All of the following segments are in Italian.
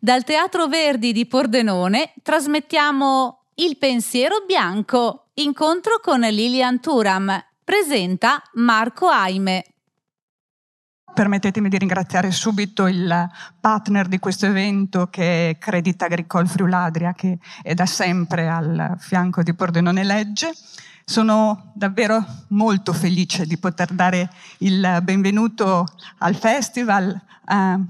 Dal Teatro Verdi di Pordenone trasmettiamo Il pensiero bianco, incontro con Lilian Turam. Presenta Marco Aime. Permettetemi di ringraziare subito il partner di questo evento che è Credit Agricole Friuladria, che è da sempre al fianco di Pordenone Legge. Sono davvero molto felice di poter dare il benvenuto al festival. Uh,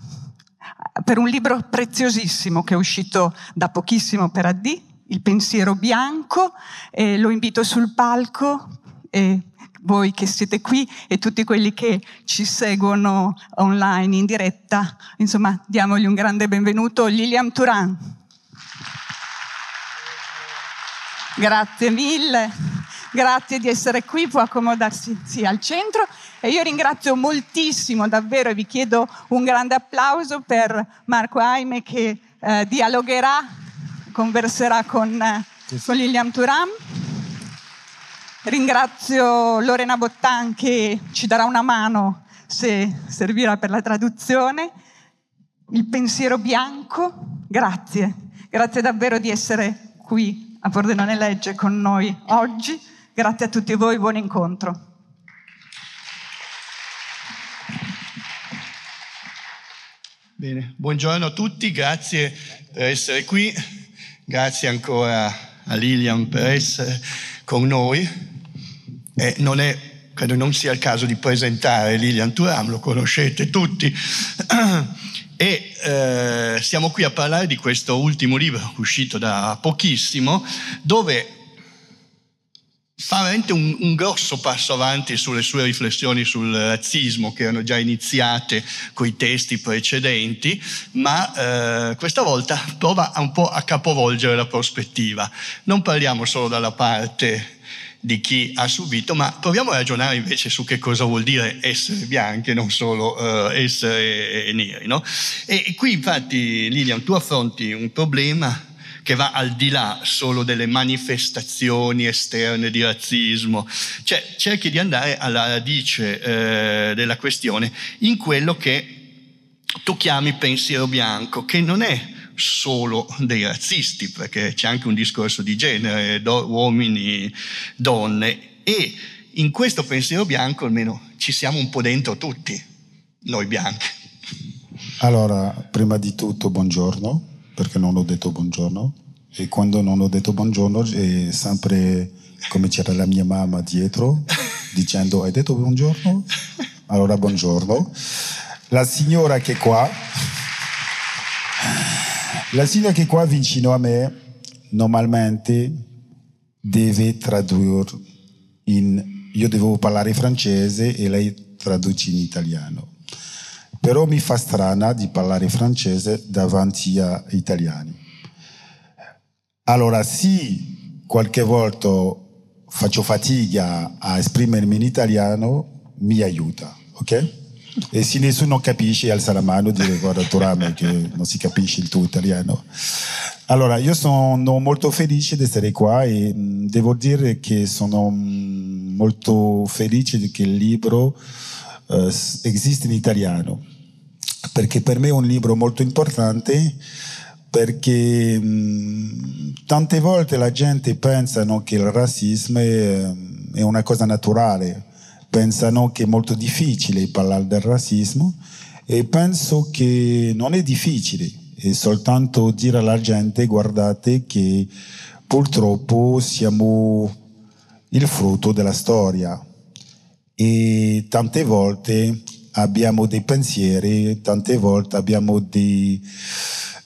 per un libro preziosissimo che è uscito da pochissimo per AD, Il pensiero bianco, e lo invito sul palco e voi che siete qui e tutti quelli che ci seguono online in diretta, insomma, diamogli un grande benvenuto, Lilian Turan. Grazie mille. Grazie di essere qui, può accomodarsi sì, al centro e io ringrazio moltissimo davvero e vi chiedo un grande applauso per Marco Aime che eh, dialogherà, converserà con, eh, con Lilian Turam. Ringrazio Lorena Bottan che ci darà una mano se servirà per la traduzione. Il pensiero bianco, grazie, grazie davvero di essere qui a Pordenone Legge con noi oggi. Grazie a tutti voi, buon incontro. Bene, buongiorno a tutti, grazie per essere qui, grazie ancora a Lilian per essere con noi. E non è, credo non sia il caso di presentare Lilian Turam, lo conoscete tutti. E eh, siamo qui a parlare di questo ultimo libro uscito da pochissimo, dove fa veramente un, un, grosso passo avanti sulle sue riflessioni sul razzismo che erano già iniziate con i testi precedenti, ma eh, questa volta prova un po' a capovolgere la prospettiva. Non parliamo solo dalla parte di chi ha subito, ma proviamo a ragionare invece su che cosa vuol dire essere bianchi e non solo uh, essere neri. No? E qui infatti Lilian tu affronti un problema che va al di là solo delle manifestazioni esterne di razzismo, cioè cerchi di andare alla radice eh, della questione in quello che tu chiami pensiero bianco, che non è solo dei razzisti, perché c'è anche un discorso di genere, do, uomini, donne, e in questo pensiero bianco almeno ci siamo un po' dentro tutti, noi bianchi. Allora, prima di tutto, buongiorno perché non ho detto buongiorno e quando non ho detto buongiorno è sempre come c'era la mia mamma dietro dicendo hai detto buongiorno? Allora buongiorno. La signora che è qua, la signora che è qua vicino a me normalmente deve tradurre in... Io devo parlare francese e lei traduce in italiano però mi fa strana di parlare francese davanti agli italiani. Allora sì, qualche volta faccio fatica a esprimermi in italiano, mi aiuta, ok? E se nessuno capisce, alza la mano e dire guarda Turame che non si capisce il tuo italiano. Allora, io sono molto felice di essere qua e devo dire che sono molto felice che il libro uh, esiste in italiano perché per me è un libro molto importante perché mh, tante volte la gente pensa che il razzismo è, è, una cosa naturale, pensano che è molto difficile parlare del razzismo e penso che non è difficile, è soltanto dire alla gente guardate che purtroppo siamo il frutto della storia e tante volte abbiamo dei pensieri, tante volte abbiamo dei,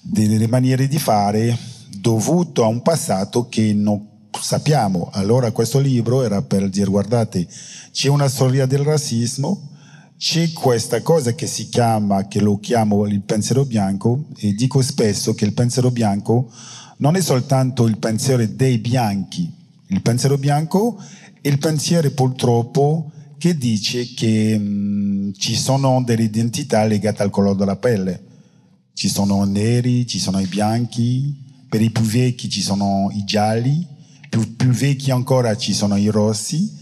delle maniere di fare dovuto a un passato che non sappiamo. Allora questo libro era per dire guardate, c'è una storia del razzismo, c'è questa cosa che si chiama, che lo chiamo il pensiero bianco e dico spesso che il pensiero bianco non è soltanto il pensiero dei bianchi, il pensiero bianco è il pensiero purtroppo che dice che mh, ci sono delle identità legate al colore della pelle. Ci sono i neri, ci sono i bianchi, per i più vecchi ci sono i gialli, più, più vecchi ancora ci sono i rossi,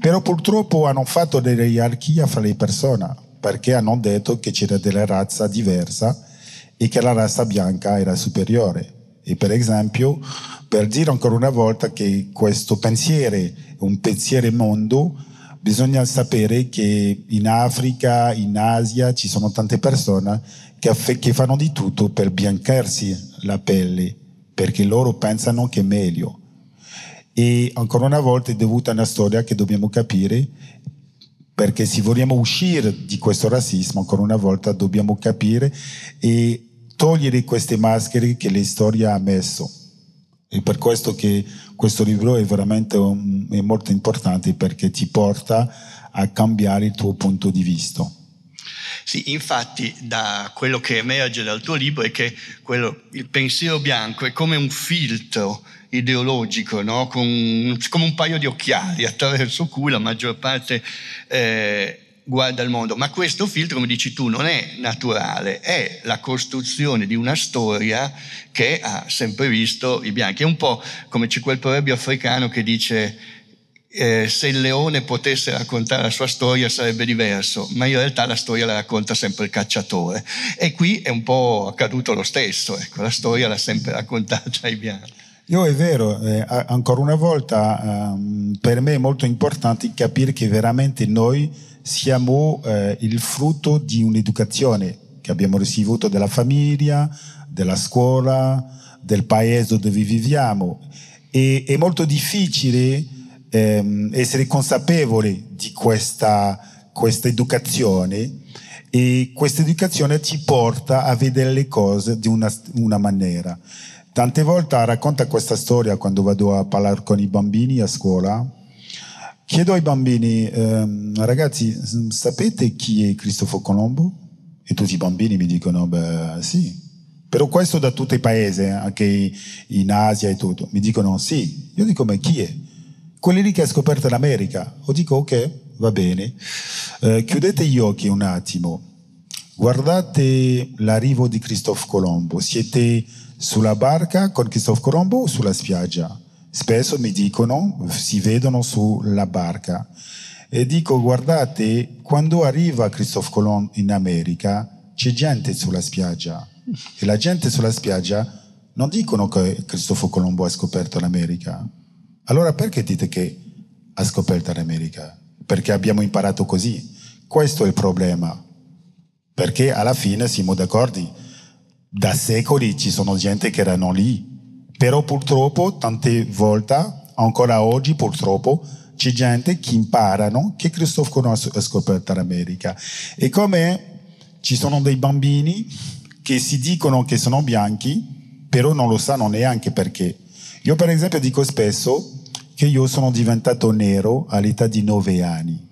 però purtroppo hanno fatto delle gerarchie fra le persone, perché hanno detto che c'era della razza diversa e che la razza bianca era superiore. E per esempio, per dire ancora una volta che questo pensiero un pensiero mondo, bisogna sapere che in Africa, in Asia ci sono tante persone che, che fanno di tutto per biancarsi la pelle, perché loro pensano che è meglio. E ancora una volta è dovuta a una storia che dobbiamo capire, perché se vogliamo uscire di questo razzismo, ancora una volta dobbiamo capire e togliere queste maschere che la storia ha messo. È per questo che questo libro è veramente un, è molto importante perché ti porta a cambiare il tuo punto di vista. Sì, infatti da quello che emerge dal tuo libro è che quello, il pensiero bianco è come un filtro ideologico, no? Con, come un paio di occhiali attraverso cui la maggior parte eh, guarda il mondo, ma questo filtro, come dici tu, non è naturale, è la costruzione di una storia che ha sempre visto i bianchi. È un po' come c'è quel proverbio africano che dice eh, se il leone potesse raccontare la sua storia sarebbe diverso, ma in realtà la storia la racconta sempre il cacciatore. E qui è un po' accaduto lo stesso, ecco, la storia l'ha sempre raccontata ai bianchi. Io è vero, eh, ancora una volta eh, per me è molto importante capire che veramente noi siamo eh, il frutto di un'educazione che abbiamo ricevuto dalla famiglia, della scuola, del paese dove viviamo. E è molto difficile ehm, essere consapevoli di questa, questa educazione e questa educazione ci porta a vedere le cose di una, una maniera. Tante volte racconta questa storia quando vado a parlare con i bambini a scuola. Chiedo ai bambini, ehm, ragazzi, sapete chi è Cristoforo Colombo? E tutti i bambini mi dicono, beh sì. Però questo da tutti i paesi, anche in Asia e tutto. Mi dicono sì. Io dico, ma chi è? Quelli lì che ha scoperto l'America. O dico, ok, va bene. Eh, chiudete gli occhi un attimo. Guardate l'arrivo di Cristoforo Colombo. Siete sulla barca con Cristoforo Colombo o sulla spiaggia? Spesso mi dicono, si vedono sulla barca. E dico, guardate, quando arriva Cristoforo Colombo in America, c'è gente sulla spiaggia. E la gente sulla spiaggia non dicono che Cristoforo Colombo ha scoperto l'America. Allora perché dite che ha scoperto l'America? Perché abbiamo imparato così. Questo è il problema. Perché alla fine siamo d'accordo da secoli ci sono gente che erano lì, però purtroppo tante volte, ancora oggi purtroppo, c'è gente che imparano che Cristoforo ha scoperto l'America. E come ci sono dei bambini che si dicono che sono bianchi, però non lo sanno neanche perché. Io per esempio dico spesso che io sono diventato nero all'età di nove anni.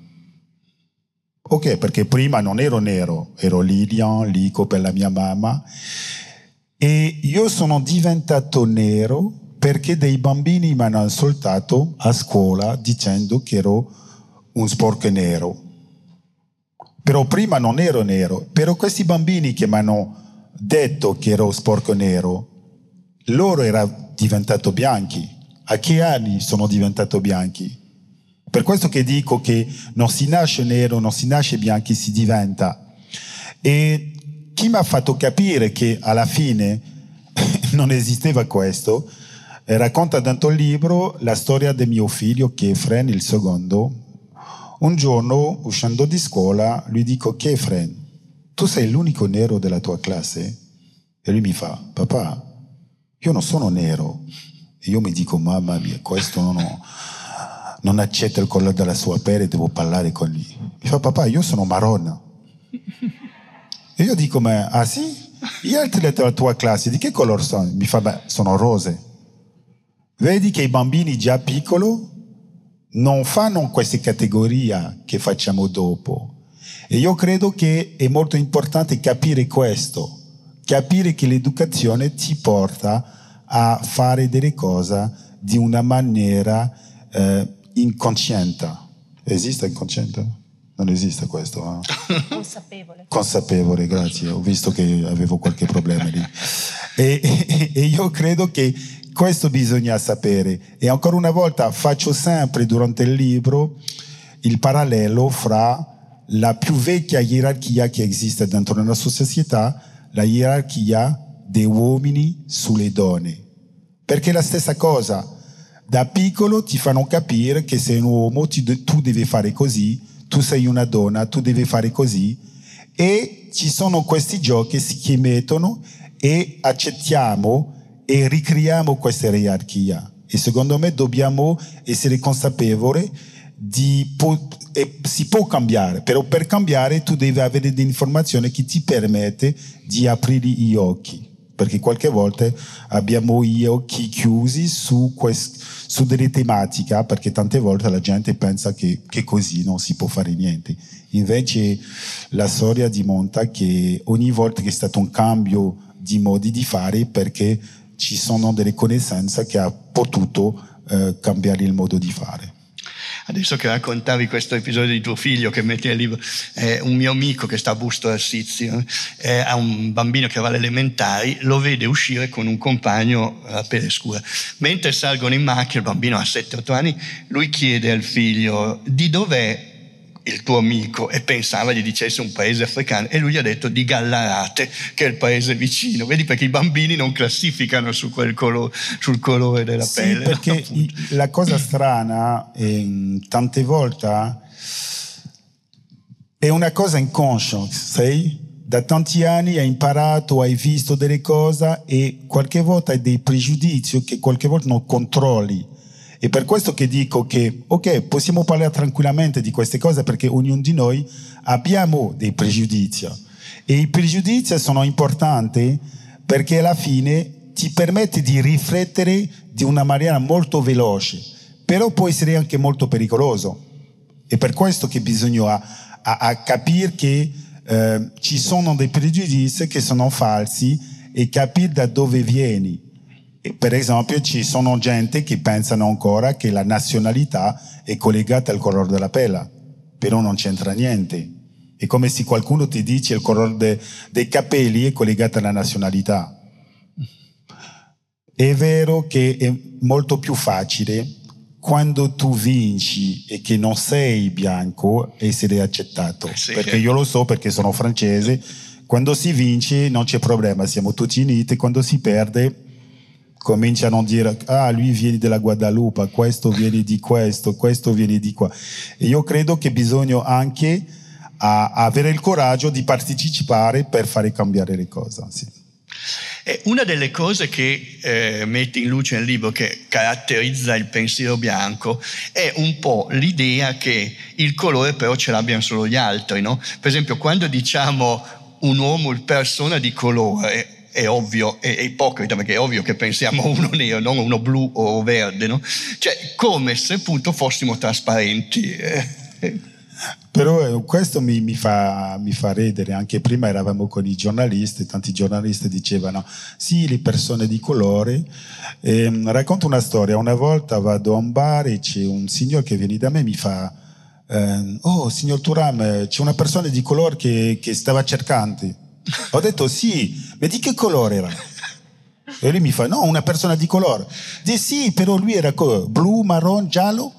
Ok, perché prima non ero nero, ero Lilian, Lico per la mia mamma. E io sono diventato nero perché dei bambini mi hanno insultato a scuola dicendo che ero un sporco nero. Però prima non ero nero. Però questi bambini che mi hanno detto che ero sporco nero, loro erano diventati bianchi. A che anni sono diventato bianchi? Per questo che dico che non si nasce nero, non si nasce bianchi, si diventa. E chi mi ha fatto capire che alla fine non esisteva questo, racconta dentro il libro la storia di mio figlio Kefren, il secondo. Un giorno, uscendo di scuola, lui dico, Kefren, tu sei l'unico nero della tua classe? E lui mi fa, papà, io non sono nero. E io mi dico, mamma mia, questo non ho non accetta il colore della sua pelle, devo parlare con lui. Mi fa, papà, io sono marrone. E io dico, ma ah sì? Gli altri della tua classe di che colore sono? Mi fa, beh, sono rose. Vedi che i bambini già piccoli non fanno queste categorie che facciamo dopo. E io credo che è molto importante capire questo, capire che l'educazione ti porta a fare delle cose di una maniera eh, inconsciente. Esiste inconsciente? Non esiste questo. Eh? Consapevole. Consapevole, grazie. Ho visto che avevo qualche problema lì. E, e, e io credo che questo bisogna sapere. E ancora una volta faccio sempre durante il libro il parallelo fra la più vecchia gerarchia che esiste dentro una società, la gerarchia dei uomini sulle donne. Perché è la stessa cosa. Da piccolo ti fanno capire che sei un uomo, ti, tu devi fare così, tu sei una donna, tu devi fare così. E ci sono questi giochi che mettono e accettiamo e ricreiamo questa gerarchia. E secondo me dobbiamo essere consapevoli di e si può cambiare, però per cambiare tu devi avere delle informazioni che ti permette di aprire gli occhi, perché qualche volta abbiamo gli occhi chiusi su, quest, su delle tematiche, perché tante volte la gente pensa che, che così non si può fare niente. Invece la storia dimostra che ogni volta che è stato un cambio di modi di fare, perché ci sono delle conoscenze che ha potuto eh, cambiare il modo di fare. Adesso che raccontavi questo episodio di tuo figlio che metti nel libro, eh, un mio amico che sta a Busto Arsizio eh, ha un bambino che va alle elementari, lo vede uscire con un compagno a pelle scura. Mentre salgono in macchina, il bambino ha 7-8 anni, lui chiede al figlio di dov'è il tuo amico e pensava gli dicesse un paese africano e lui gli ha detto di Gallarate che è il paese vicino vedi perché i bambini non classificano su colore, sul colore della sì, pelle perché no? la cosa strana è, tante volte è una cosa inconscia sai? da tanti anni hai imparato hai visto delle cose e qualche volta hai dei pregiudizi che qualche volta non controlli è per questo che dico che, ok, possiamo parlare tranquillamente di queste cose perché ognuno di noi abbiamo dei pregiudizi. E i pregiudizi sono importanti perché alla fine ti permette di riflettere di una maniera molto veloce, però può essere anche molto pericoloso. È per questo che bisogna a, a capire che eh, ci sono dei pregiudizi che sono falsi e capire da dove vieni per esempio ci sono gente che pensano ancora che la nazionalità è collegata al colore della pelle, però non c'entra niente. È come se qualcuno ti dice il colore de, dei capelli è collegato alla nazionalità. È vero che è molto più facile quando tu vinci e che non sei bianco essere accettato. Sì. Perché io lo so perché sono francese, quando si vince non c'è problema, siamo tutti uniti, quando si perde cominciano a dire ah lui viene dalla Guadalupe, questo viene di questo, questo viene di qua. E io credo che bisogna anche a, avere il coraggio di partecipare per fare cambiare le cose. Sì. Una delle cose che eh, metti in luce nel libro che caratterizza il pensiero bianco è un po' l'idea che il colore però ce l'abbiano solo gli altri, no? Per esempio, quando diciamo un uomo, persona di colore, è ovvio, è, è, ipocrita perché è ovvio che pensiamo uno nero, non uno blu o verde, no? Cioè, come se appunto fossimo trasparenti. Però eh, questo mi, mi, fa, mi, fa, ridere, anche prima eravamo con i giornalisti, tanti giornalisti dicevano sì, le persone di colore. E, mm, racconto una storia, una volta vado a un bar e c'è un signore che viene da me e mi fa eh, oh signor Turam, c'è una persona di colore che, che stava cercando ho detto sì, ma di che colore era? E lui mi fa, no, una persona di colore. Dice sì, però lui era blu, marron, giallo.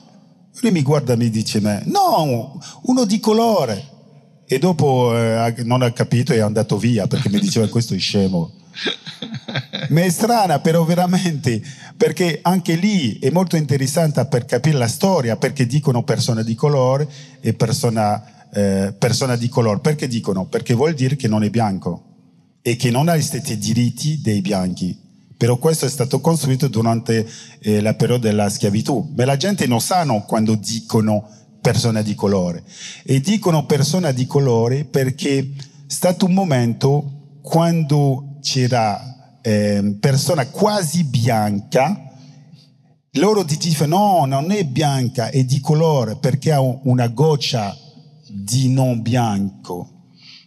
Lui mi guarda e mi dice, no, uno di colore. E dopo eh, non ha capito e è andato via perché mi diceva questo è scemo. Ma è strana però veramente perché anche lì è molto interessante per capire la storia perché dicono persona di colore e persona eh, persona di colore. Perché dicono? Perché vuol dire che non è bianco e che non ha gli stessi diritti dei bianchi. Però questo è stato costruito durante eh, la periodo della schiavitù. Ma la gente non sa quando dicono persona di colore. E dicono persona di colore perché è stato un momento quando c'era eh, persona quasi bianca, loro dicevano no, non è bianca, è di colore perché ha una goccia di non bianco.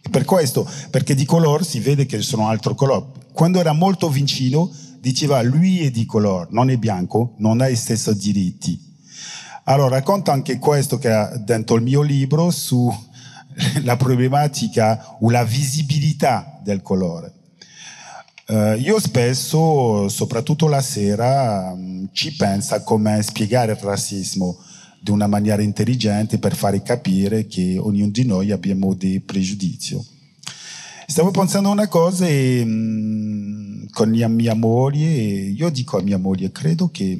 Per questo, perché di colore si vede che sono altro colore. Quando era molto vicino, diceva lui è di colore, non è bianco, non ha i stessi diritti. Allora, racconto anche questo che è dentro il mio libro sulla problematica o la visibilità del colore. Uh, io spesso, soprattutto la sera, um, ci penso a come spiegare il razzismo di una maniera intelligente per fare capire che ognuno di noi abbiamo dei pregiudizi. stavo pensando una cosa e, mh, con mia, mia moglie, io dico a mia moglie, credo che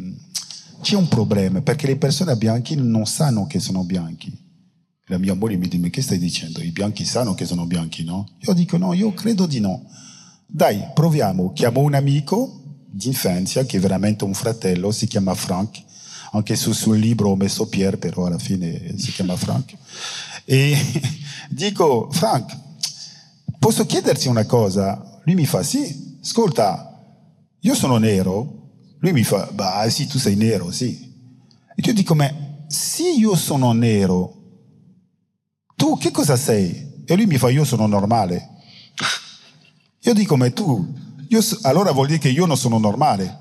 c'è un problema perché le persone bianche non sanno che sono bianchi. La mia moglie mi dice, ma che stai dicendo? I bianchi sanno che sono bianchi, no? Io dico, no, io credo di no. Dai, proviamo. Chiamo un amico d'infanzia che è veramente un fratello, si chiama Frank. Anche su, sul libro ho messo Pierre, però alla fine si chiama Frank. E dico, Frank, posso chiederti una cosa? Lui mi fa, sì, ascolta, io sono nero. Lui mi fa, bah sì, tu sei nero, sì. E io dico, ma sì, io sono nero, tu che cosa sei? E lui mi fa, io sono normale. Io dico, ma tu, so, allora vuol dire che io non sono normale.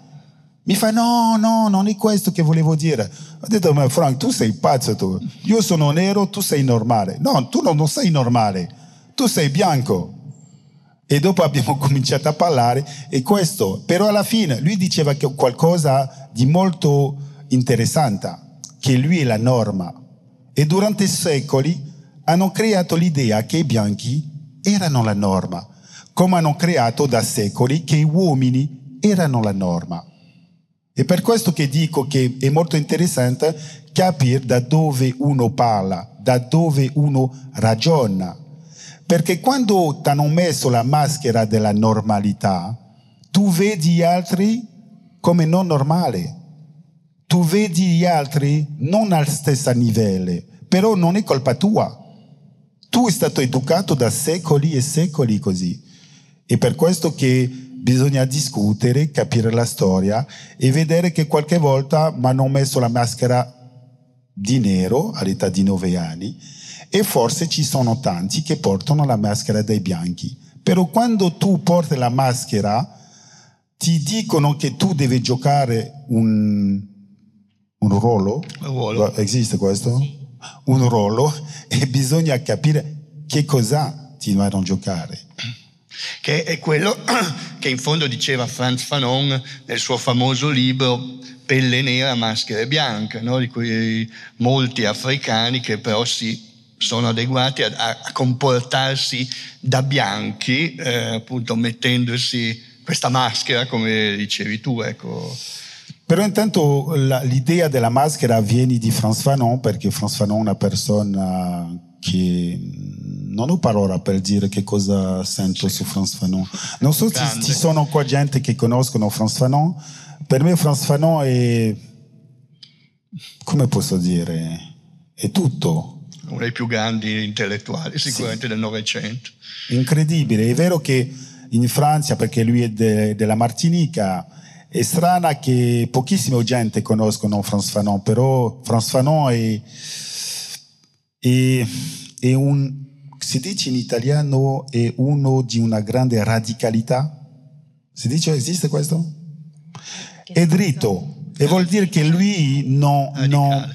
Mi fa, no, no, non è questo che volevo dire. Ho detto, ma Frank, tu sei pazzo tu. Io sono nero, tu sei normale. No, tu non, sei normale, tu sei bianco. E dopo abbiamo cominciato a parlare e questo, però alla fine lui diceva che qualcosa di molto interessante, che lui è la norma. E durante secoli hanno creato l'idea che i bianchi erano la norma, come hanno creato da secoli che gli uomini erano la norma. E per questo che dico che è molto interessante capire da dove uno parla, da dove uno ragiona. Perché quando ti hanno messo la maschera della normalità, tu vedi gli altri come non normali. Tu vedi gli altri non al stesso livello, però non è colpa tua. Tu sei stato educato da secoli e secoli così. E per questo che bisogna discutere, capire la storia e vedere che qualche volta mi hanno messo la maschera di nero all'età di nove anni e forse ci sono tanti che portano la maschera dei bianchi. Però quando tu porti la maschera ti dicono che tu devi giocare un, un ruolo. Un ruolo. Esiste questo? Un ruolo e bisogna capire che cosa ti vanno a giocare. Che è quello che in fondo diceva Franz Fanon nel suo famoso libro Pelle nera, maschera bianca, no? di cui molti africani che però si sono adeguati a, a comportarsi da bianchi, eh, appunto mettendosi questa maschera, come dicevi tu, ecco. Però intanto la, l'idea della maschera viene di Franz Fanon perché Franz Fanon è una persona che non ho parola per dire che cosa sento su Franz Fanon. Non so se ci sono qua gente che conoscono Franz Fanon. Per me Franz Fanon è, come posso dire, è tutto. Uno dei più grandi intellettuali sicuramente sì. del Novecento. Incredibile, è vero che in Francia, perché lui è de, della Martinica, è strana che pochissima gente conoscono Franz Fanon, però Franz Fanon è, è, è un, si dice in italiano, è uno di una grande radicalità. Si dice, esiste questo? È dritto, e vuol dire che lui non, non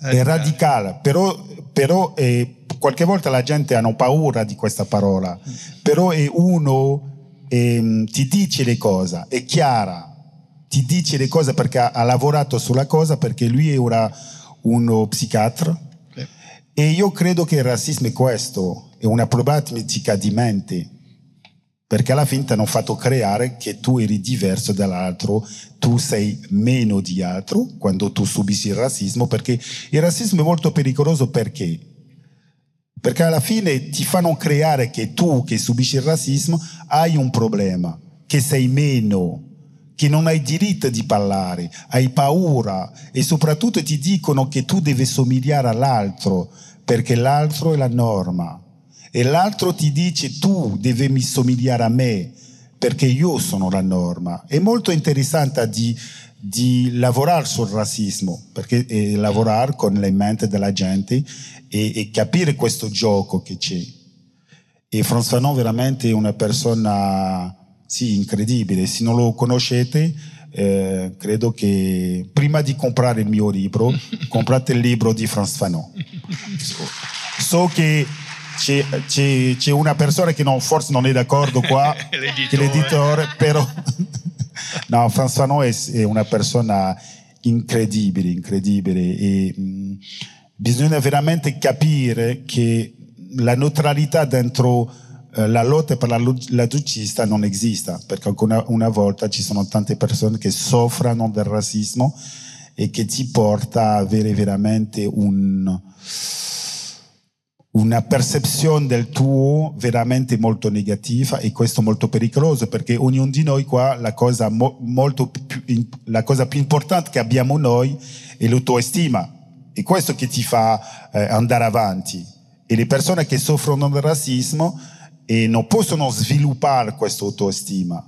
è radicale, però, però è, qualche volta la gente ha paura di questa parola, però è uno e, ti dice le cose, è chiara, ti dice le cose perché ha, ha lavorato sulla cosa, perché lui era uno psichiatra. E io credo che il razzismo è questo, è una problematica di mente, perché alla fine ti hanno fatto creare che tu eri diverso dall'altro, tu sei meno di altro quando tu subisci il razzismo, perché il razzismo è molto pericoloso perché? Perché alla fine ti fanno creare che tu che subisci il razzismo hai un problema, che sei meno, che non hai diritto di parlare, hai paura e soprattutto ti dicono che tu devi somigliare all'altro perché l'altro è la norma e l'altro ti dice tu devi somigliare a me perché io sono la norma. È molto interessante di, di lavorare sul razzismo, perché eh, lavorare con le menti della gente e, e capire questo gioco che c'è. E Franz Fanon veramente è una persona, sì, incredibile. Se non lo conoscete, eh, credo che prima di comprare il mio libro, comprate il libro di Franz Fanon. So, so che c'è, c'è, c'è, una persona che non, forse non è d'accordo qua, l'editore. che l'editore, però... no, Franz Fanon è, è, una persona incredibile, incredibile. E, mh, bisogna veramente capire che la neutralità dentro la lotta per la, la, non esiste, perché ancora una volta ci sono tante persone che soffrono del razzismo e che ti porta a avere veramente un, una percezione del tuo veramente molto negativa e questo molto pericoloso perché ognuno di noi qua la cosa, mo, più, la cosa più importante che abbiamo noi è l'autoestima è questo che ti fa eh, andare avanti. E le persone che soffrono del razzismo e non possono sviluppare questa autostima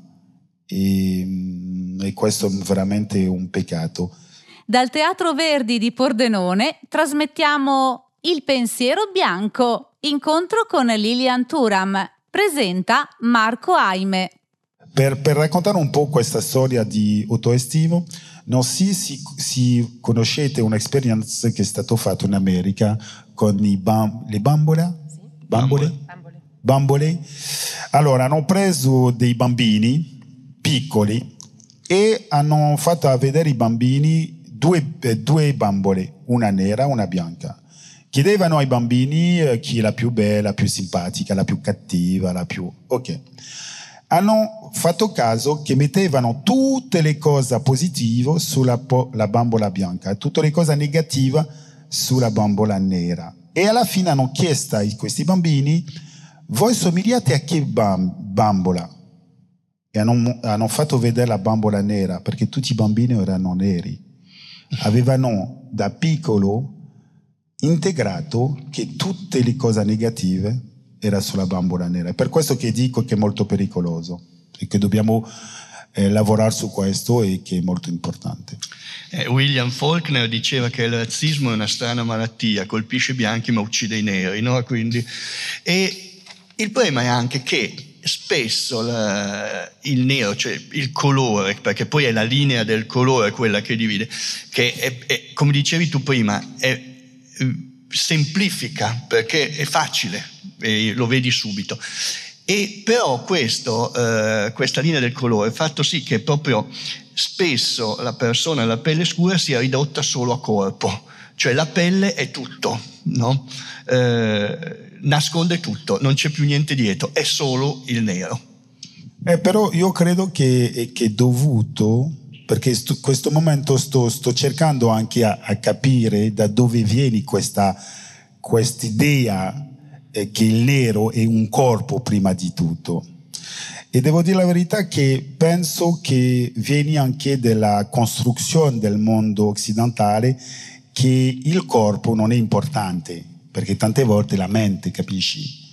e, mm, e questo è veramente un peccato. Dal Teatro Verdi di Pordenone trasmettiamo il pensiero bianco, incontro con Lilian Turam, presenta Marco Aime. Per, per, raccontare un po' questa storia di autoestimo, non si, si, si conoscete un'esperienza che è stata fatta in America con bam, le bambole? Bambole? Bambole. Bambole. Allora, hanno preso dei bambini piccoli e hanno fatto vedere i bambini due, eh, due bambole, una nera e una bianca. Chiedevano ai bambini eh, chi è la più bella, la più simpatica, la più cattiva, la più... Ok. Hanno fatto caso che mettevano tutte le cose positive sulla po- bambola bianca e tutte le cose negative sulla bambola nera. E alla fine hanno chiesto a questi bambini, voi somigliate a bam- bambola? E hanno, hanno fatto vedere la bambola nera, perché tutti i bambini erano neri. Avevano da piccolo integrato che tutte le cose negative erano sulla bambola nera. È per questo che dico che è molto pericoloso e che dobbiamo eh, lavorare su questo e che è molto importante. Eh, William Faulkner diceva che il razzismo è una strana malattia, colpisce i bianchi ma uccide i neri, no? Quindi, e il problema è anche che spesso la, il nero, cioè il colore, perché poi è la linea del colore quella che divide, che è, è, come dicevi tu prima, è semplifica perché è facile, lo vedi subito. E però questo, eh, questa linea del colore ha fatto sì che proprio spesso la persona alla pelle scura sia ridotta solo a corpo, cioè la pelle è tutto, no? eh, nasconde tutto, non c'è più niente dietro, è solo il nero. Eh, però io credo che, che è dovuto perché in questo momento sto, sto cercando anche a, a, capire da dove viene questa idea eh, che il nero è un corpo prima di tutto. E devo dire la verità che penso che viene anche dalla costruzione del mondo occidentale che il corpo non è importante, perché tante volte la mente, capisci?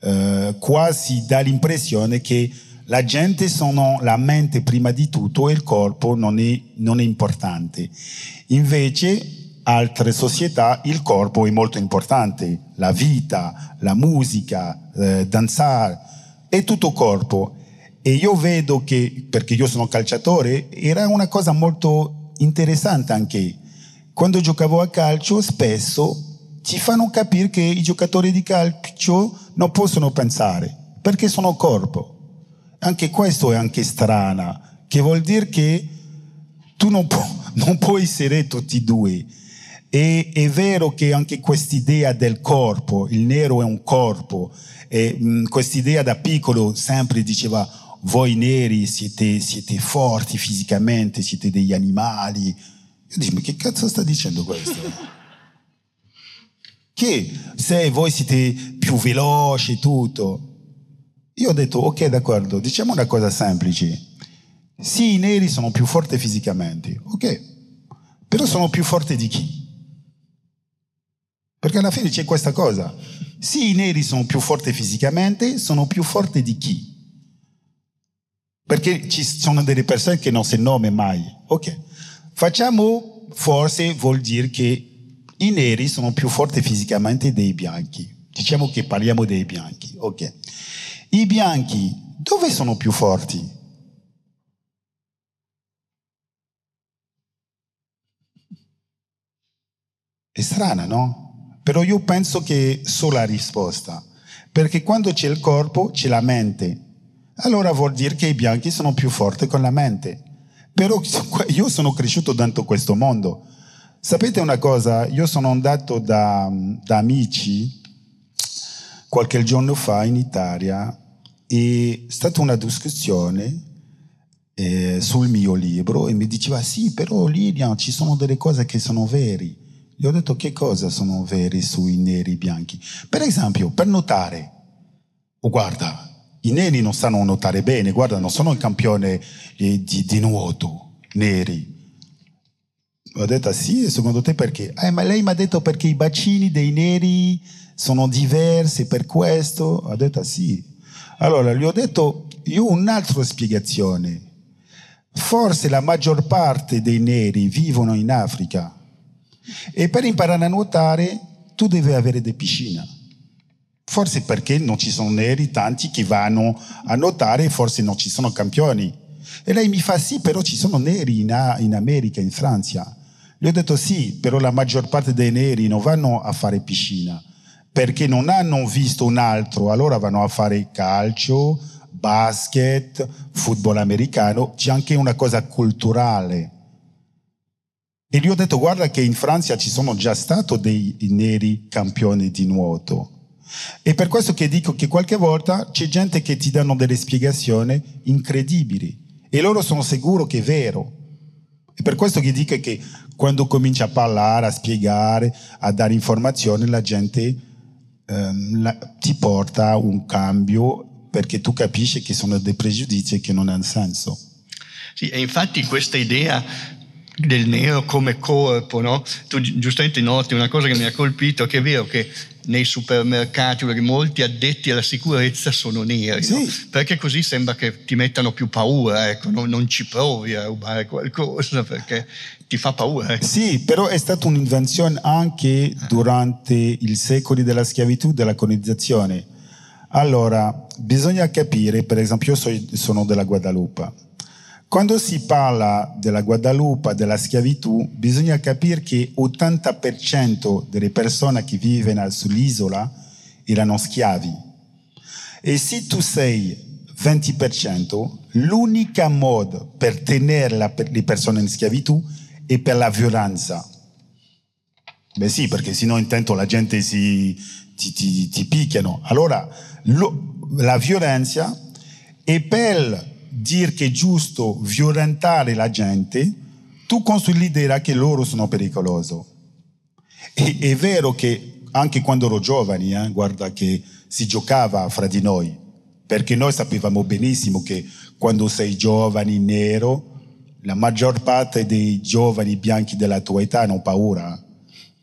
Eh, quasi dà l'impressione che la gente sono la mente prima di tutto e il corpo non è, non è importante. Invece altre società il corpo è molto importante, la vita, la musica, eh, danzare, è tutto corpo. E io vedo che, perché io sono calciatore, era una cosa molto interessante anche. Quando giocavo a calcio spesso ci fanno capire che i giocatori di calcio non possono pensare, perché sono corpo. Anche questo è anche strana, che vuol dire che tu non, pu- non puoi essere tutti e due. E è vero che anche quest'idea del corpo, il nero è un corpo, e mh, quest'idea da piccolo sempre diceva voi neri siete, siete forti fisicamente, siete degli animali. Io dico, ma che cazzo sta dicendo questo? che se voi siete più veloci e tutto, io ho detto, ok, d'accordo, diciamo una cosa semplice. Sì, i neri sono più forti fisicamente, ok, però sono più forti di chi? Perché alla fine c'è questa cosa. Sì, i neri sono più forti fisicamente, sono più forti di chi? Perché ci sono delle persone che non si nome mai. Ok, facciamo, forse vuol dire che i neri sono più forti fisicamente dei bianchi. Diciamo che parliamo dei bianchi, ok. I bianchi dove sono più forti? È strana, no? Però io penso che so la risposta, perché quando c'è il corpo c'è la mente. Allora vuol dire che i bianchi sono più forti con la mente. Però io sono cresciuto dentro questo mondo. Sapete una cosa? Io sono andato da, da amici qualche giorno fa in Italia è stata una discussione eh, sul mio libro e mi diceva sì, però Lilian ci sono delle cose che sono vere. Gli ho detto che cosa sono vere sui neri e bianchi. Per esempio, per notare, oh, guarda, i neri non sanno nuotare bene, guarda, non sono il campione eh, di, di nuoto, neri. Ho detto sì, secondo te perché? Eh, ma lei mi ha detto perché i bacini dei neri sono diversi per questo. Ho detto sì. Allora gli ho detto io ho un'altra spiegazione. Forse la maggior parte dei neri vivono in Africa e per imparare a nuotare tu devi avere delle piscine. Forse perché non ci sono neri tanti che vanno a nuotare forse non ci sono campioni. E lei mi fa sì, però ci sono neri in, in America, in Francia. Gli ho detto sì, però la maggior parte dei neri non vanno a fare piscina perché non hanno visto un altro, allora vanno a fare calcio, basket, football americano, c'è anche una cosa culturale. E gli ho detto guarda che in Francia ci sono già stati dei neri campioni di nuoto. E per questo che dico che qualche volta c'è gente che ti danno delle spiegazioni incredibili e loro sono sicuro che è vero. E per questo che dico che quando comincia a parlare, a spiegare, a dare informazioni, la gente ehm, la, ti porta un cambio perché tu capisci che sono dei pregiudizi che non hanno senso. Sì, e infatti questa idea del nero come corpo, no? Tu giustamente noti una cosa che mi ha colpito, che è vero che nei supermercati molti addetti alla sicurezza sono neri, sì. no? perché così sembra che ti mettano più paura, ecco, no? non ci provi a rubare qualcosa perché ti fa paura. Ecco. Sì, però è stata un'invenzione anche durante i secoli della schiavitù, della colonizzazione. Allora, bisogna capire, per esempio, io sono della Guadalupe quando si parla della Guadalupe, della schiavitù, bisogna capire che l'80% delle persone che vivono sull'isola erano schiavi. E se tu sei 20%, l'unico modo per tenere le persone in schiavitù è per la violenza. Beh sì, perché sennò intanto la gente si, ti, ti, ti picchiano. Allora, lo, la violenza è per dire che è giusto violentare la gente, tu construi l'idea che loro sono pericolosi. E, è vero che anche quando ero giovani, eh, guarda che si giocava fra di noi, perché noi sapevamo benissimo che quando sei giovane, nero, la maggior parte dei giovani bianchi della tua età hanno paura.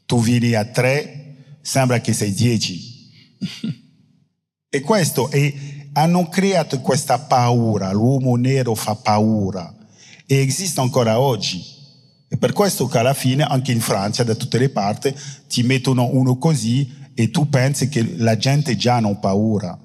Tu vieni a tre, sembra che sei dieci. e questo è hanno creato questa paura, l'uomo nero fa paura e esiste ancora oggi. E per questo che alla fine anche in Francia, da tutte le parti, ti mettono uno così e tu pensi che la gente già non paura.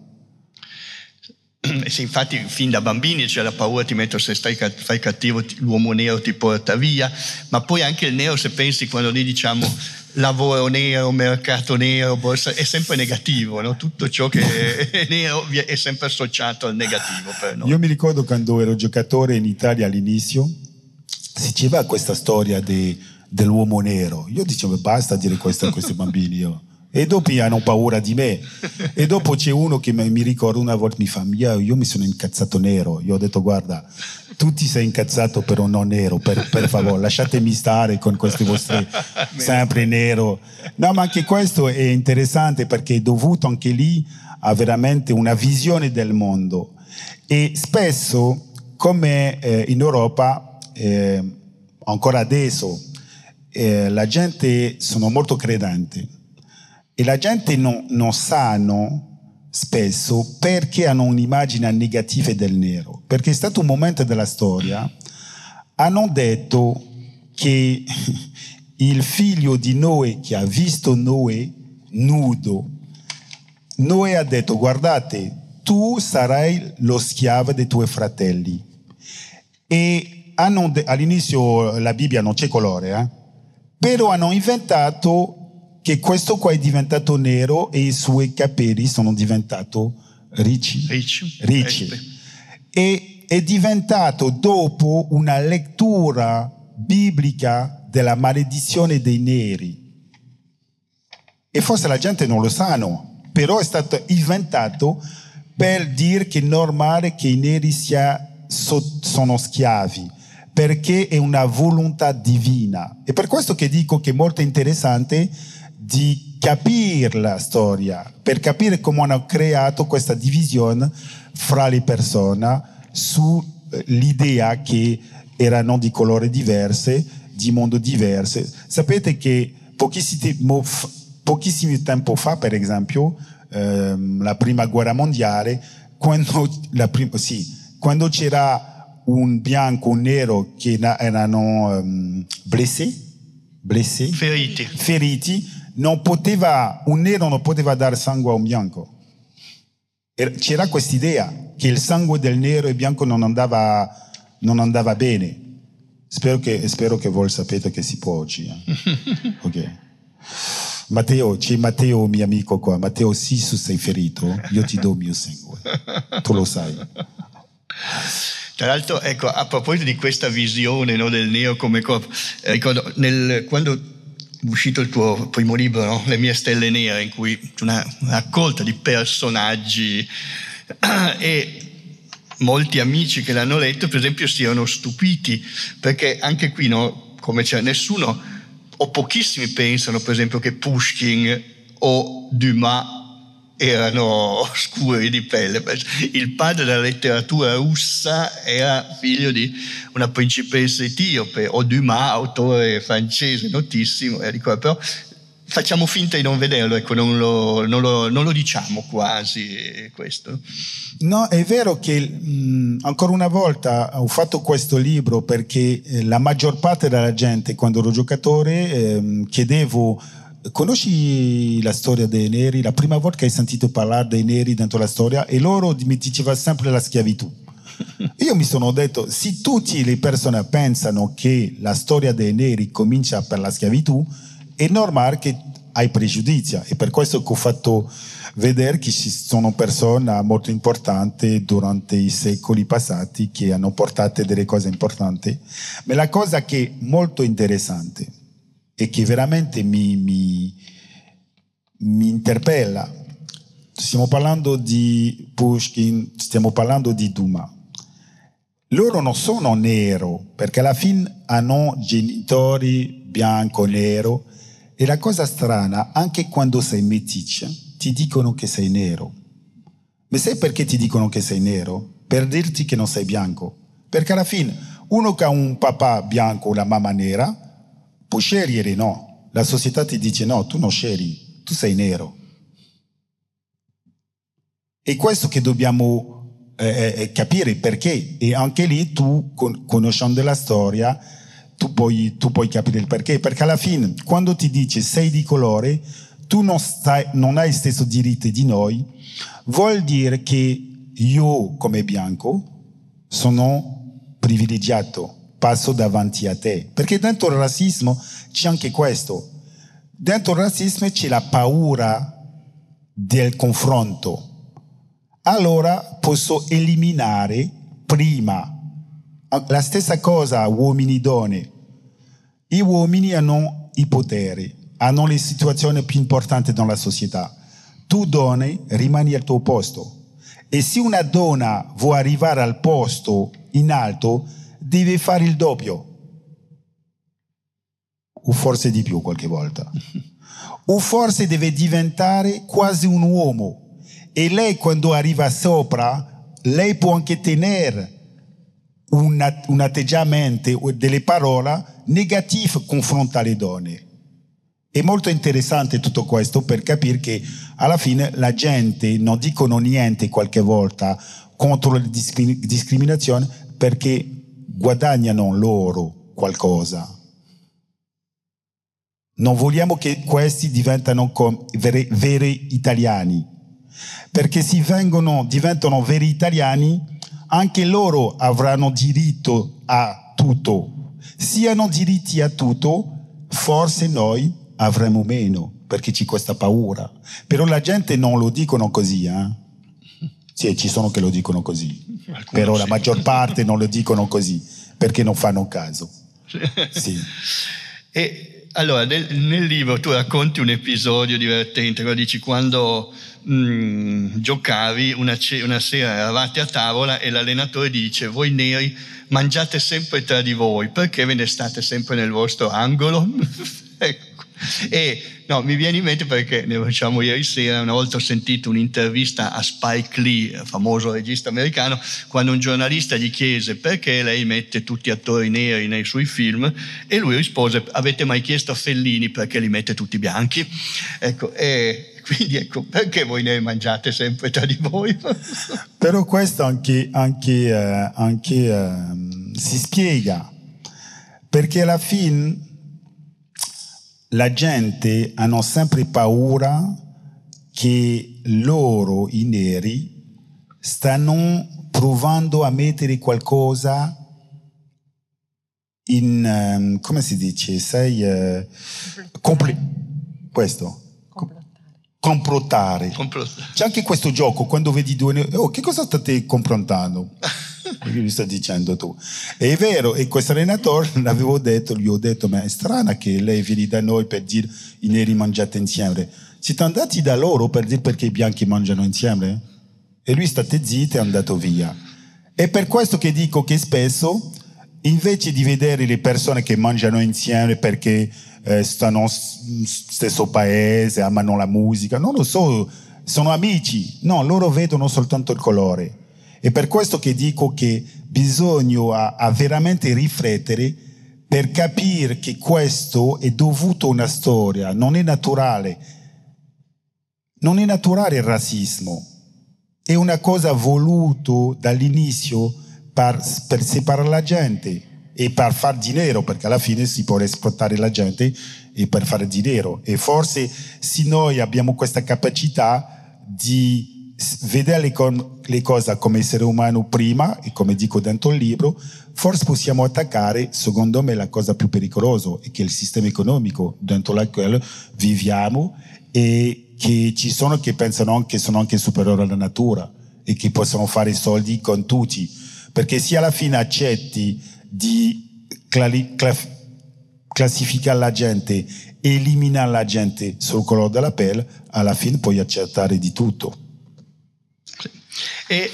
Sì, infatti fin da bambini c'è la paura, ti metto se stai, fai cattivo, l'uomo nero ti porta via, ma poi anche il nero se pensi quando noi diciamo lavoro nero, mercato nero, borsa, è sempre negativo, no? tutto ciò che è nero è sempre associato al negativo per noi. Io mi ricordo quando ero giocatore in Italia all'inizio, si diceva questa storia de, dell'uomo nero, io dicevo basta dire questo a questi bambini. Io. E dopo hanno paura di me. E dopo c'è uno che mi ricorda una volta mi fa, io mi sono incazzato nero. Io ho detto, guarda, tu ti sei incazzato però non nero, per, per favore, lasciatemi stare con questi vostri sempre nero. No, ma anche questo è interessante perché è dovuto anche lì a veramente una visione del mondo. E spesso, come eh, in Europa, eh, ancora adesso, eh, la gente sono molto credente e la gente non, non sanno spesso perché hanno un'immagine negativa del nero. Perché è stato un momento della storia, hanno detto che il figlio di Noè che ha visto Noè nudo, Noè ha detto guardate, tu sarai lo schiavo dei tuoi fratelli. E hanno, all'inizio la Bibbia non c'è colore, eh? però hanno inventato che questo qua è diventato nero e i suoi capelli sono diventati ricci. Ricci. ricci. E è diventato dopo una lettura biblica della maledizione dei neri. E forse la gente non lo sanno, però è stato inventato per dire che è normale che i neri sia, so, sono schiavi, perché è una volontà divina. E per questo che dico che è molto interessante di capire la storia, per capire come hanno creato questa divisione fra le persone sull'idea che erano di colore diverse, di mondo diverse. Sapete che pochissimo, pochissimo tempo fa, per esempio, ehm, la prima guerra mondiale, quando, prima, sì, quando c'era un bianco, un nero che erano um, blessé, blessé, feriti. feriti, poteva, un nero non poteva dare sangue a un bianco. C'era questa idea che il sangue del nero e bianco non andava, non andava bene. Spero che, spero che voi sapete che si può oggi. Eh? ok. Matteo, c'è Matteo, mio amico qua. Matteo, se tu sei ferito, io ti do il mio sangue. Tu lo sai. Tra l'altro, ecco, a proposito di questa visione no, del neo come corpo, eh, ricordo nel, quando uscito il tuo primo libro, no, Le mie stelle nere, in cui c'è una raccolta di personaggi. E molti amici che l'hanno letto, per esempio, si erano stupiti, perché anche qui, no, come c'è nessuno o pochissimi pensano per esempio che Pushkin o Dumas erano scuri di pelle. Il padre della letteratura russa era figlio di una principessa etiope, o Dumas, autore francese notissimo, però facciamo finta di non vederlo, ecco, non lo, non lo, non lo diciamo quasi questo. No, è vero che mh, ancora una volta ho fatto questo libro perché eh, la maggior parte della gente, quando ero giocatore, eh, chiedevo conosci la storia dei neri? La prima volta che hai sentito parlare dei neri dentro la storia e loro mi dicevano sempre la schiavitù. Io mi sono detto, se tutte le persone pensano che la storia dei neri comincia per la schiavitù, è normale che hai pregiudizi e per questo che ho fatto vedere che ci sono persone molto importanti durante i secoli passati che hanno portato delle cose importanti. Ma la cosa che è molto interessante e che veramente mi, mi, mi interpella, stiamo parlando di Pushkin, stiamo parlando di Duma. Loro non sono nero perché alla fine hanno genitori bianco, nero, e la cosa strana, anche quando sei meticcia, ti dicono che sei nero. Ma sai perché ti dicono che sei nero? Per dirti che non sei bianco. Perché alla fine, uno che ha un papà bianco o una mamma nera, può scegliere no. La società ti dice no, tu non scegli, tu sei nero. E questo che dobbiamo eh, eh capire perché. E anche lì tu, con, conoscendo la storia, tu puoi, tu puoi capire il perché, perché alla fine quando ti dice sei di colore, tu non, stai, non hai stesso diritto di noi, vuol dire che io come bianco sono privilegiato, passo davanti a te, perché dentro il razzismo c'è anche questo, dentro il razzismo c'è la paura del confronto, allora posso eliminare prima la stessa cosa uomini e donne. Gli uomini hanno i poteri, hanno le situazioni più importanti nella società. Tu donne rimani al tuo posto. E se una donna vuole arrivare al posto in alto, deve fare il doppio. O forse di più qualche volta. o forse deve diventare quasi un uomo. E lei quando arriva sopra, lei può anche tenere un, un atteggiamento, delle parole negative confronto alle donne. È molto interessante tutto questo per capire che alla fine la gente non dicono niente qualche volta contro la discriminazione perché guadagnano loro qualcosa. Non vogliamo che questi diventano veri, veri italiani, perché se vengono, diventano veri italiani anche loro avranno diritto a tutto. Se hanno diritti a tutto, forse noi avremo meno, perché c'è questa paura. Però la gente non lo dicono così, eh? Sì, ci sono che lo dicono così, Alcuno però sì. la maggior parte non lo dicono così, perché non fanno caso. Sì. E allora, nel, nel, libro tu racconti un episodio divertente, lo dici quando mh, mm, giocavi una, una, sera, eravate a tavola e l'allenatore dice voi neri mangiate sempre tra di voi, perché ve ne state sempre nel vostro angolo? ecco. E no, mi viene in mente perché ne facciamo ieri sera, una volta ho sentito un'intervista a Spike Lee, famoso regista americano, quando un giornalista gli chiese perché lei mette tutti attori neri nei suoi film e lui rispose avete mai chiesto a Fellini perché li mette tutti bianchi? Ecco, e quindi ecco, perché voi ne mangiate sempre tra di voi? Però questo anche, anche, eh, anche eh, si spiega, perché alla fine la gente hanno sempre paura che loro, i neri, stanno provando a mettere qualcosa in, um, come si dice, sei, uh, compl- questo, complottare. C'è anche questo gioco, quando vedi due, oh, che cosa state confrontando? Gli stai dicendo tu? è vero, e questo allenatore l'avevo detto, gli ho detto, ma è strana che lei viene da noi per dire i neri mangiate insieme. Siete andati da loro per dire perché i bianchi mangiano insieme? E lui state zitto e è andato via. È per questo che dico che spesso, invece di vedere le persone che mangiano insieme perché eh, stanno nello stesso paese, amano la musica, non lo so, sono amici, no, loro vedono soltanto il colore. È per questo che dico che bisogna veramente riflettere per capire che questo è dovuto a una storia, non è naturale. Non è naturale il razzismo, è una cosa voluta dall'inizio per, per separare la gente e per far dinero, perché alla fine si può esportare la gente e per fare dinero. E forse se noi abbiamo questa capacità di vedere le, cose come essere umano prima, e come dico dentro il libro, forse possiamo attaccare, secondo me, la cosa più pericolosa, è che il sistema economico dentro il quale viviamo e che ci sono che pensano che sono anche superiori alla natura e che possono fare soldi con tutti. Perché se alla fine accetti di clali- cla- classificare la gente, eliminare la gente sul colore della pelle, alla fine puoi accettare di tutto. E...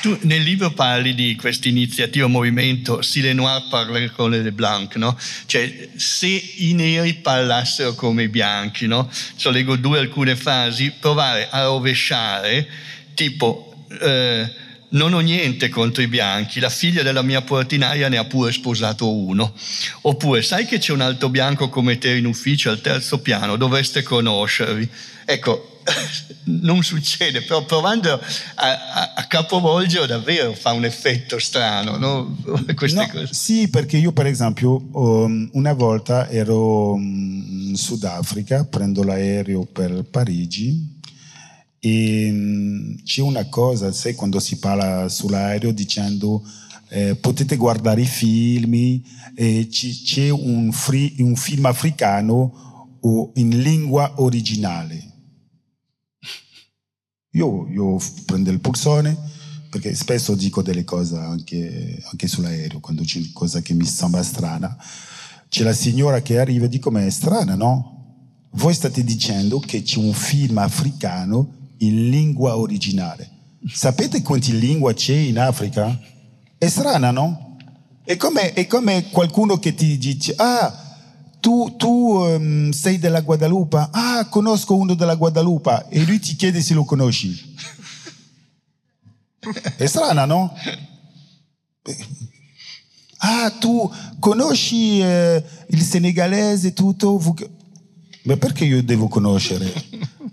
Tu nel libro parli di questa iniziativa, movimento Si Noir parler con le Blanc, no? Cioè, se i neri parlassero come i bianchi, no? So, leggo due alcune frasi, provare a rovesciare, tipo... Eh, non ho niente contro i bianchi, la figlia della mia portinaia ne ha pure sposato uno. Oppure, sai che c'è un altro bianco come te in ufficio al terzo piano, dovreste conoscervi. Ecco, non succede, però provando a, a, a capovolgere davvero fa un effetto strano, no? Queste no, cose. Sì, perché io per esempio um, una volta ero um, in Sudafrica, prendo l'aereo per Parigi e mm, c'è una cosa, sai, quando si parla sull'aereo dicendo eh, potete guardare i film, eh, c'è un, free, un, film africano in lingua originale. Io, io, prendo il pulsone perché spesso dico delle cose anche, anche sull'aereo, quando c'è qualcosa che mi sembra strana. C'è la signora che arriva e dico, ma è strana, no? Voi state dicendo che c'è un film africano in lingua originale. Sapete quante lingue c'è in Africa? È strana, no? È come, è come qualcuno che ti dice, ah, tu, tu um, sei della Guadalupe? Ah, conosco uno della Guadalupe. E lui ti chiede se lo conosci. È strana, no? Ah, tu conosci eh, il senegalese, tutto? Ma perché io devo conoscere?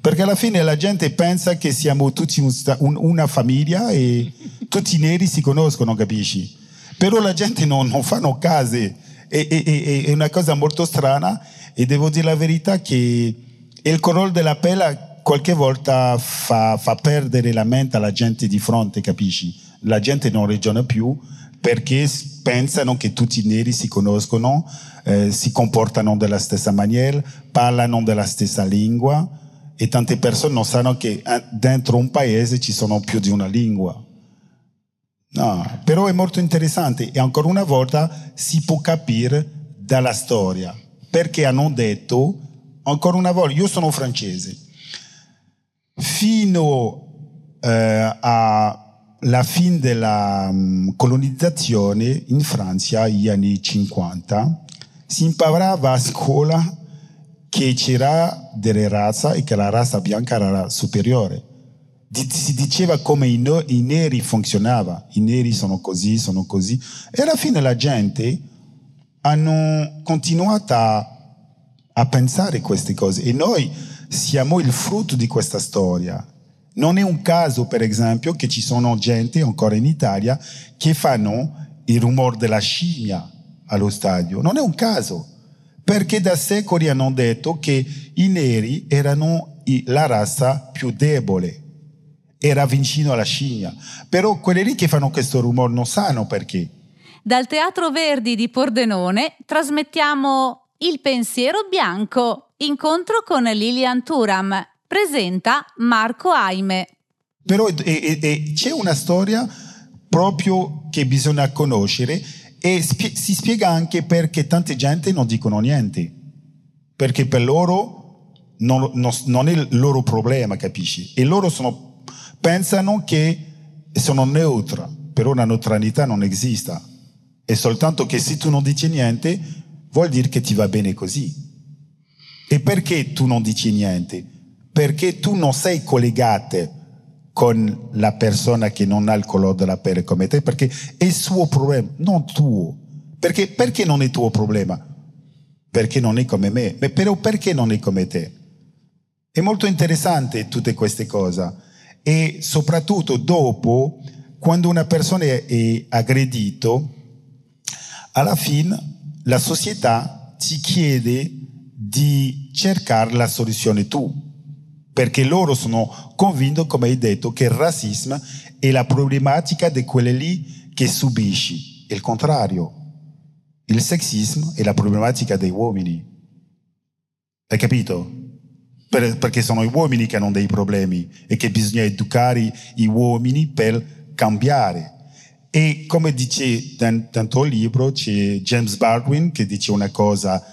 Perché alla fine la gente pensa che siamo tutti un, una famiglia e tutti i neri si conoscono, capisci? Però la gente non, non fanno case. È, è, è, una cosa molto strana e devo dire la verità che il colore della pelle qualche volta fa, fa perdere la mente alla gente di fronte, capisci? La gente non ragiona più perché pensano che tutti i neri si conoscono, eh, si comportano della stessa maniera, parlano della stessa lingua e tante persone non sanno che eh, dentro un paese ci sono più di una lingua. No, però è molto interessante e ancora una volta si può capire dalla storia, perché hanno detto, ancora una volta, io sono francese, fino eh, alla fine della um, colonizzazione in Francia, negli anni 50, si imparava a scuola che c'era delle razze e che la razza bianca era superiore. Si diceva come i, no, i neri funzionavano, i neri sono così, sono così. E alla fine la gente hanno continuato a, a pensare queste cose e noi siamo il frutto di questa storia. Non è un caso, per esempio, che ci sono gente ancora in Italia che fanno il rumore della scimmia allo stadio. Non è un caso, perché da secoli hanno detto che i neri erano la razza più debole, era vicino alla scimmia. Però quelli lì che fanno questo rumore non sanno perché. Dal Teatro Verdi di Pordenone trasmettiamo Il pensiero bianco, incontro con Lilian Turam. Presenta Marco Aime. Però e, e, c'è una storia proprio che bisogna conoscere e spie- si spiega anche perché tante gente non dicono niente, perché per loro non, non, non è il loro problema, capisci? E loro sono, pensano che sono neutra, però la neutralità non esiste. È soltanto che se tu non dici niente, vuol dire che ti va bene così. E perché tu non dici niente? Perché tu non sei collegato con la persona che non ha il colore della pelle come te, perché è il suo problema, non tuo. Perché, perché non è tuo problema? Perché non è come me. Però perché non è come te? È molto interessante tutte queste cose e soprattutto dopo, quando una persona è aggredito, alla fine la società ti chiede di cercare la soluzione tu perché loro sono convinti, come hai detto, che il razzismo è la problematica di quelle lì che subisci. Il contrario. Il sexismo è la problematica dei uomini. Hai capito? Per, perché sono gli uomini che hanno dei problemi e che bisogna educare gli uomini per cambiare. E come dice tanto il libro, c'è James Baldwin che dice una cosa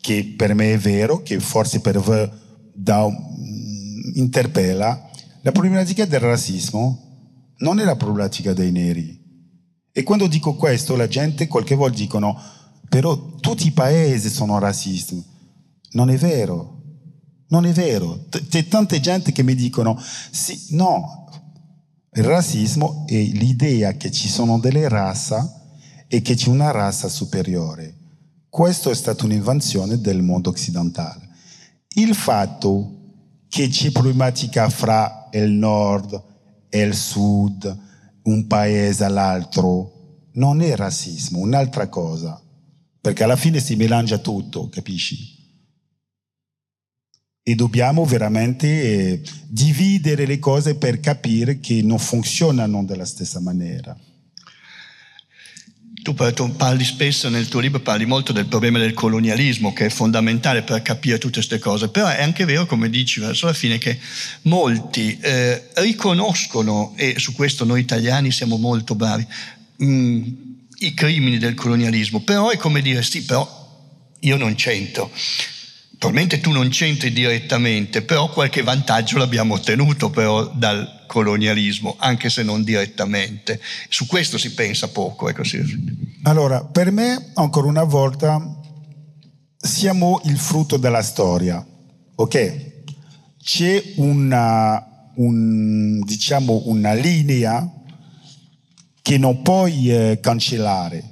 che per me è vero, che forse per voi dà interpella, la problematica del razzismo non è la problematica dei neri. E quando dico questo, la gente qualche volta dicono, però tutti i paesi sono razzisti. Non è vero. Non è vero. C'è tanta gente che mi dicono, sì, no, il razzismo è l'idea che ci sono delle razze e che c'è una razza superiore. Questo è stata un'invenzione del mondo occidentale. Il fatto che c'è problematica fra il nord e il sud, un paese all'altro, non è razzismo, un'altra cosa, perché alla fine si melangia tutto, capisci? E dobbiamo veramente eh, dividere le cose per capire che non funzionano della stessa maniera. Tu parli spesso nel tuo libro, parli molto del problema del colonialismo che è fondamentale per capire tutte queste cose, però è anche vero, come dici verso la fine, che molti eh, riconoscono, e su questo noi italiani siamo molto bravi, mh, mm, i crimini del colonialismo, però è come dire sì, però io non c'entro. Probabilmente tu non c'entri direttamente, però qualche vantaggio l'abbiamo ottenuto però dal colonialismo, anche se non direttamente. Su questo si pensa poco. Ecco. Allora, per me, ancora una volta, siamo il frutto della storia, ok? C'è una, un, diciamo, una linea che non puoi eh, cancellare.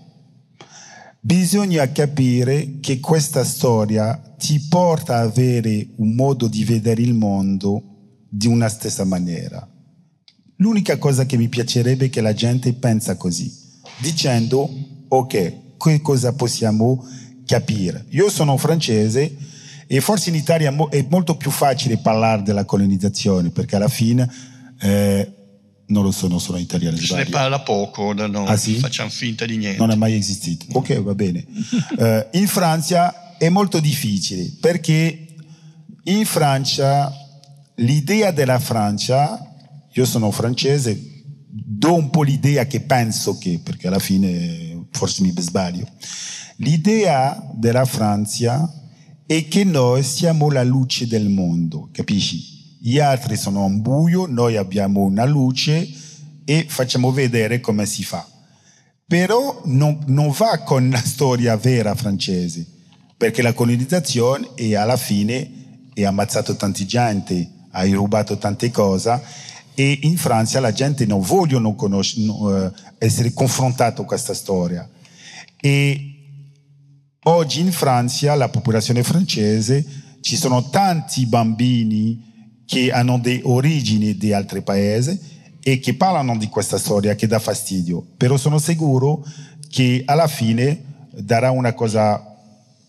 Bisogna capire che questa storia ti porta ad avere un modo di vedere il mondo di una stessa maniera. L'unica cosa che mi piacerebbe è che la gente pensa così, dicendo, ok, che cosa possiamo capire? Io sono francese e forse in Italia è molto più facile parlare della colonizzazione, perché alla fine... Eh, non lo so, non sono italiano. Se ne parla poco, no, ah, sì? facciamo finta di niente. Non è mai esistito. Ok, va bene. uh, in Francia è molto difficile perché in Francia l'idea della Francia io sono francese, do un po' l'idea che penso che, perché alla fine forse mi sbaglio, l'idea della Francia è che noi siamo la luce del mondo, capisci? Gli altri sono un buio, noi abbiamo una luce e facciamo vedere come si fa. Però non, non va con la storia vera francese, perché la colonizzazione è alla fine ha ammazzato tanta gente, ha rubato tante cose e in Francia la gente non vuole uh, essere confrontata con questa storia. E oggi in Francia, la popolazione francese, ci sono tanti bambini che hanno delle origini di altri paesi e che parlano di questa storia che dà fastidio, però sono sicuro che alla fine darà una cosa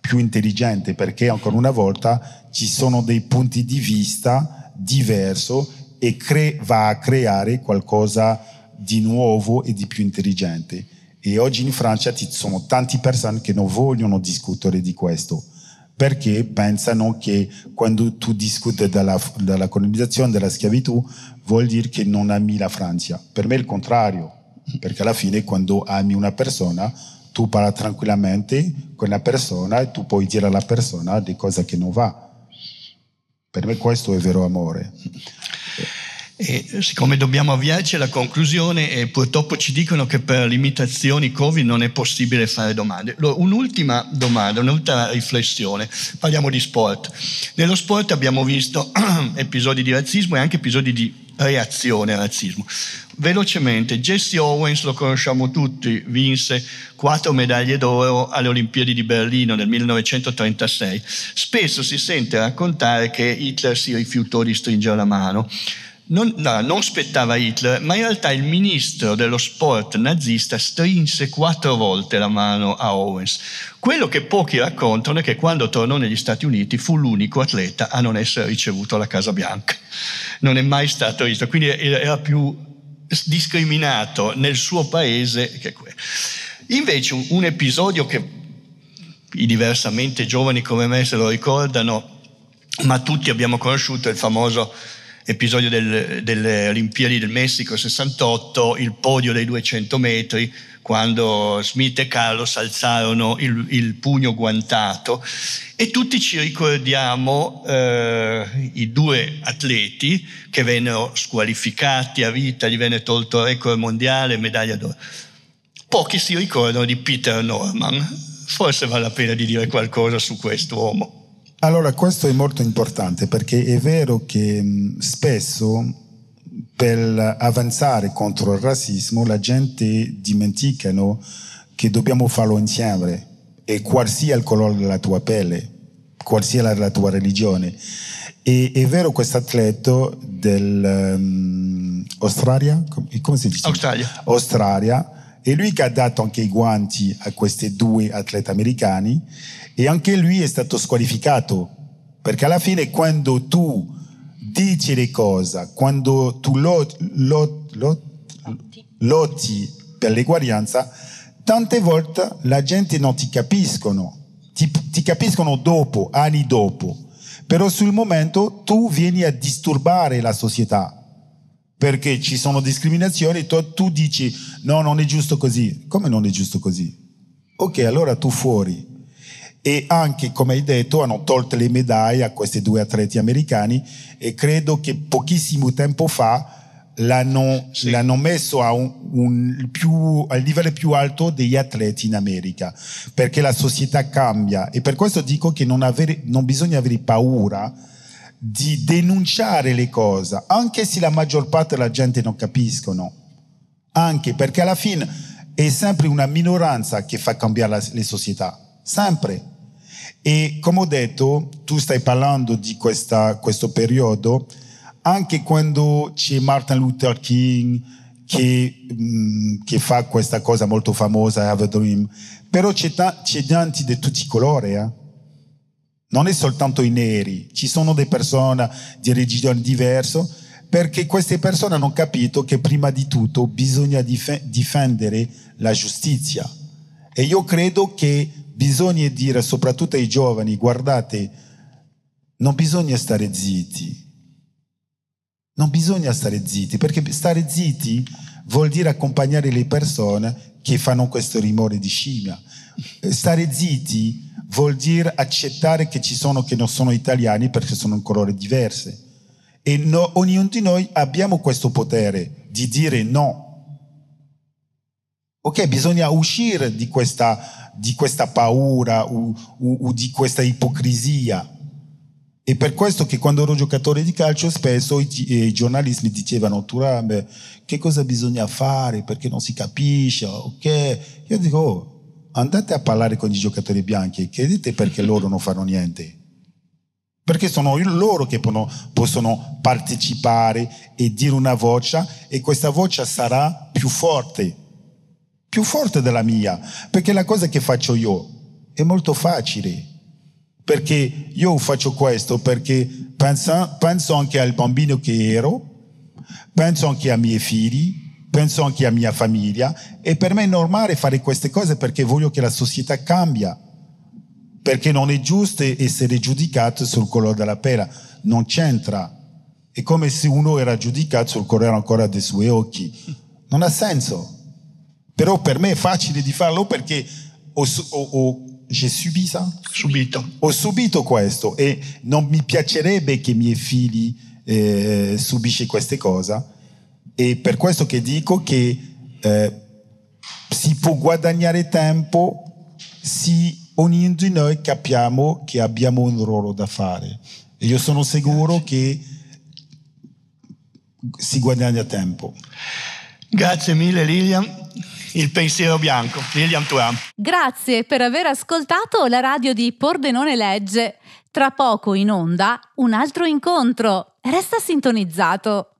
più intelligente perché ancora una volta ci sono dei punti di vista diversi e cre- va a creare qualcosa di nuovo e di più intelligente. E oggi in Francia ci sono tante persone che non vogliono discutere di questo perché pensano che quando tu discuti della, della colonizzazione, della schiavitù, vuol dire che non ami la Francia. Per me è il contrario, perché alla fine quando ami una persona, tu parli tranquillamente con la persona e tu puoi dire alla persona di cose che non va. Per me questo è vero amore. E siccome dobbiamo avviarci alla conclusione e purtroppo ci dicono che per limitazioni Covid non è possibile fare domande. Un'ultima domanda, un'ultima riflessione. Parliamo di sport. Nello sport abbiamo visto episodi di razzismo e anche episodi di reazione al razzismo. Velocemente, Jesse Owens, lo conosciamo tutti, vinse quattro medaglie d'oro alle Olimpiadi di Berlino nel 1936. Spesso si sente raccontare che Hitler si rifiutò di stringere la mano non, no, non spettava Hitler, ma in realtà il ministro dello sport nazista strinse quattro volte la mano a Owens. Quello che pochi raccontano è che quando tornò negli Stati Uniti fu l'unico atleta a non essere ricevuto alla Casa Bianca. Non è mai stato visto, quindi era più discriminato nel suo paese. Invece un, un episodio che i diversamente giovani come me se lo ricordano, ma tutti abbiamo conosciuto, il famoso episodio del, delle Olimpiadi del Messico 68, il podio dei 200 metri, quando Smith e Carlos alzarono il, il pugno guantato e tutti ci ricordiamo eh, i due atleti che vennero squalificati a vita, gli venne tolto il record mondiale, medaglia d'oro. Pochi si ricordano di Peter Norman, forse vale la pena di dire qualcosa su questo uomo. Allora, questo è molto importante perché è vero che spesso per avanzare contro il razzismo la gente dimentica che dobbiamo farlo insieme e qual sia il colore della tua pelle, qual sia la, tua religione. E è vero questo atleta dell'Australia, um, come si dice? Australia. Australia, e lui che ha dato anche i guanti a questi due atleti americani e anche lui è stato squalificato, perché alla fine quando tu dici le cose, quando tu lot, lot, lot, lotti per l'eguaglianza, tante volte la gente non ti capiscono, ti, ti capiscono dopo, anni dopo, però sul momento tu vieni a disturbare la società perché ci sono discriminazioni, tu, tu dici no, non è giusto così. Come non è giusto così? Ok, allora tu fuori e anche, come hai detto, hanno tolto le medaglie a questi due atleti americani e credo che pochissimo tempo fa l'hanno, sì. l'hanno messo a un, un più, al livello più alto degli atleti in America, perché la società cambia e per questo dico che non, avere, non bisogna avere paura di denunciare le cose, anche se la maggior parte della gente non capiscono, anche perché alla fine è sempre una minoranza che fa cambiare la, le società, sempre. E come ho detto, tu stai parlando di questa, questo periodo, anche quando c'è Martin Luther King che, mm, che fa questa cosa molto famosa, Have a Dream, però c'è, ta- c'è tanti di tutti i colori, eh? non è soltanto i neri, ci sono delle persone di religione diverse, perché queste persone hanno capito che prima di tutto bisogna dif- difendere la giustizia. E io credo che bisogna dire soprattutto ai giovani, guardate, non bisogna stare zitti, non bisogna stare zitti, perché stare zitti vuol dire accompagnare le persone che fanno questo rumore di scimmia. Stare zitti vuol dire accettare che ci sono che non sono italiani perché sono in colore diverse. E no, ognuno di noi abbiamo questo potere di dire no. Ok, bisogna uscire di questa, di questa paura o, o, o di questa ipocrisia. E per questo che quando ero giocatore di calcio spesso i, i giornalisti mi dicevano Turam, che cosa bisogna fare perché non si capisce, ok? Io dico, oh, andate a parlare con i giocatori bianchi e chiedete perché loro non fanno niente. Perché sono loro che possono partecipare e dire una voce e questa voce sarà più forte, più forte della mia. Perché la cosa che faccio io è molto facile. Perché io faccio questo perché penso, penso anche al bambino che ero, penso anche ai miei figli, penso anche alla mia famiglia e per me è normale fare queste cose perché voglio che la società cambia perché non è giusto essere giudicato sul colore della pelle, non c'entra. È come se uno era giudicato sul colore ancora dei suoi occhi. Non ha senso. Però per me è facile di farlo perché ho, ho, ho j'ai subi ça? Subito. Ho subito questo e non mi piacerebbe che i miei figli eh, subisce queste cose. E per questo che dico che eh, si può guadagnare tempo se ognuno di noi capiamo che abbiamo un ruolo da fare. E io sono sicuro che si guadagna tempo. Grazie mille Lilian. Il pensiero bianco, Lilian Turam. Grazie per aver ascoltato la radio di Pordenone Legge. Tra poco in onda un altro incontro. Resta sintonizzato.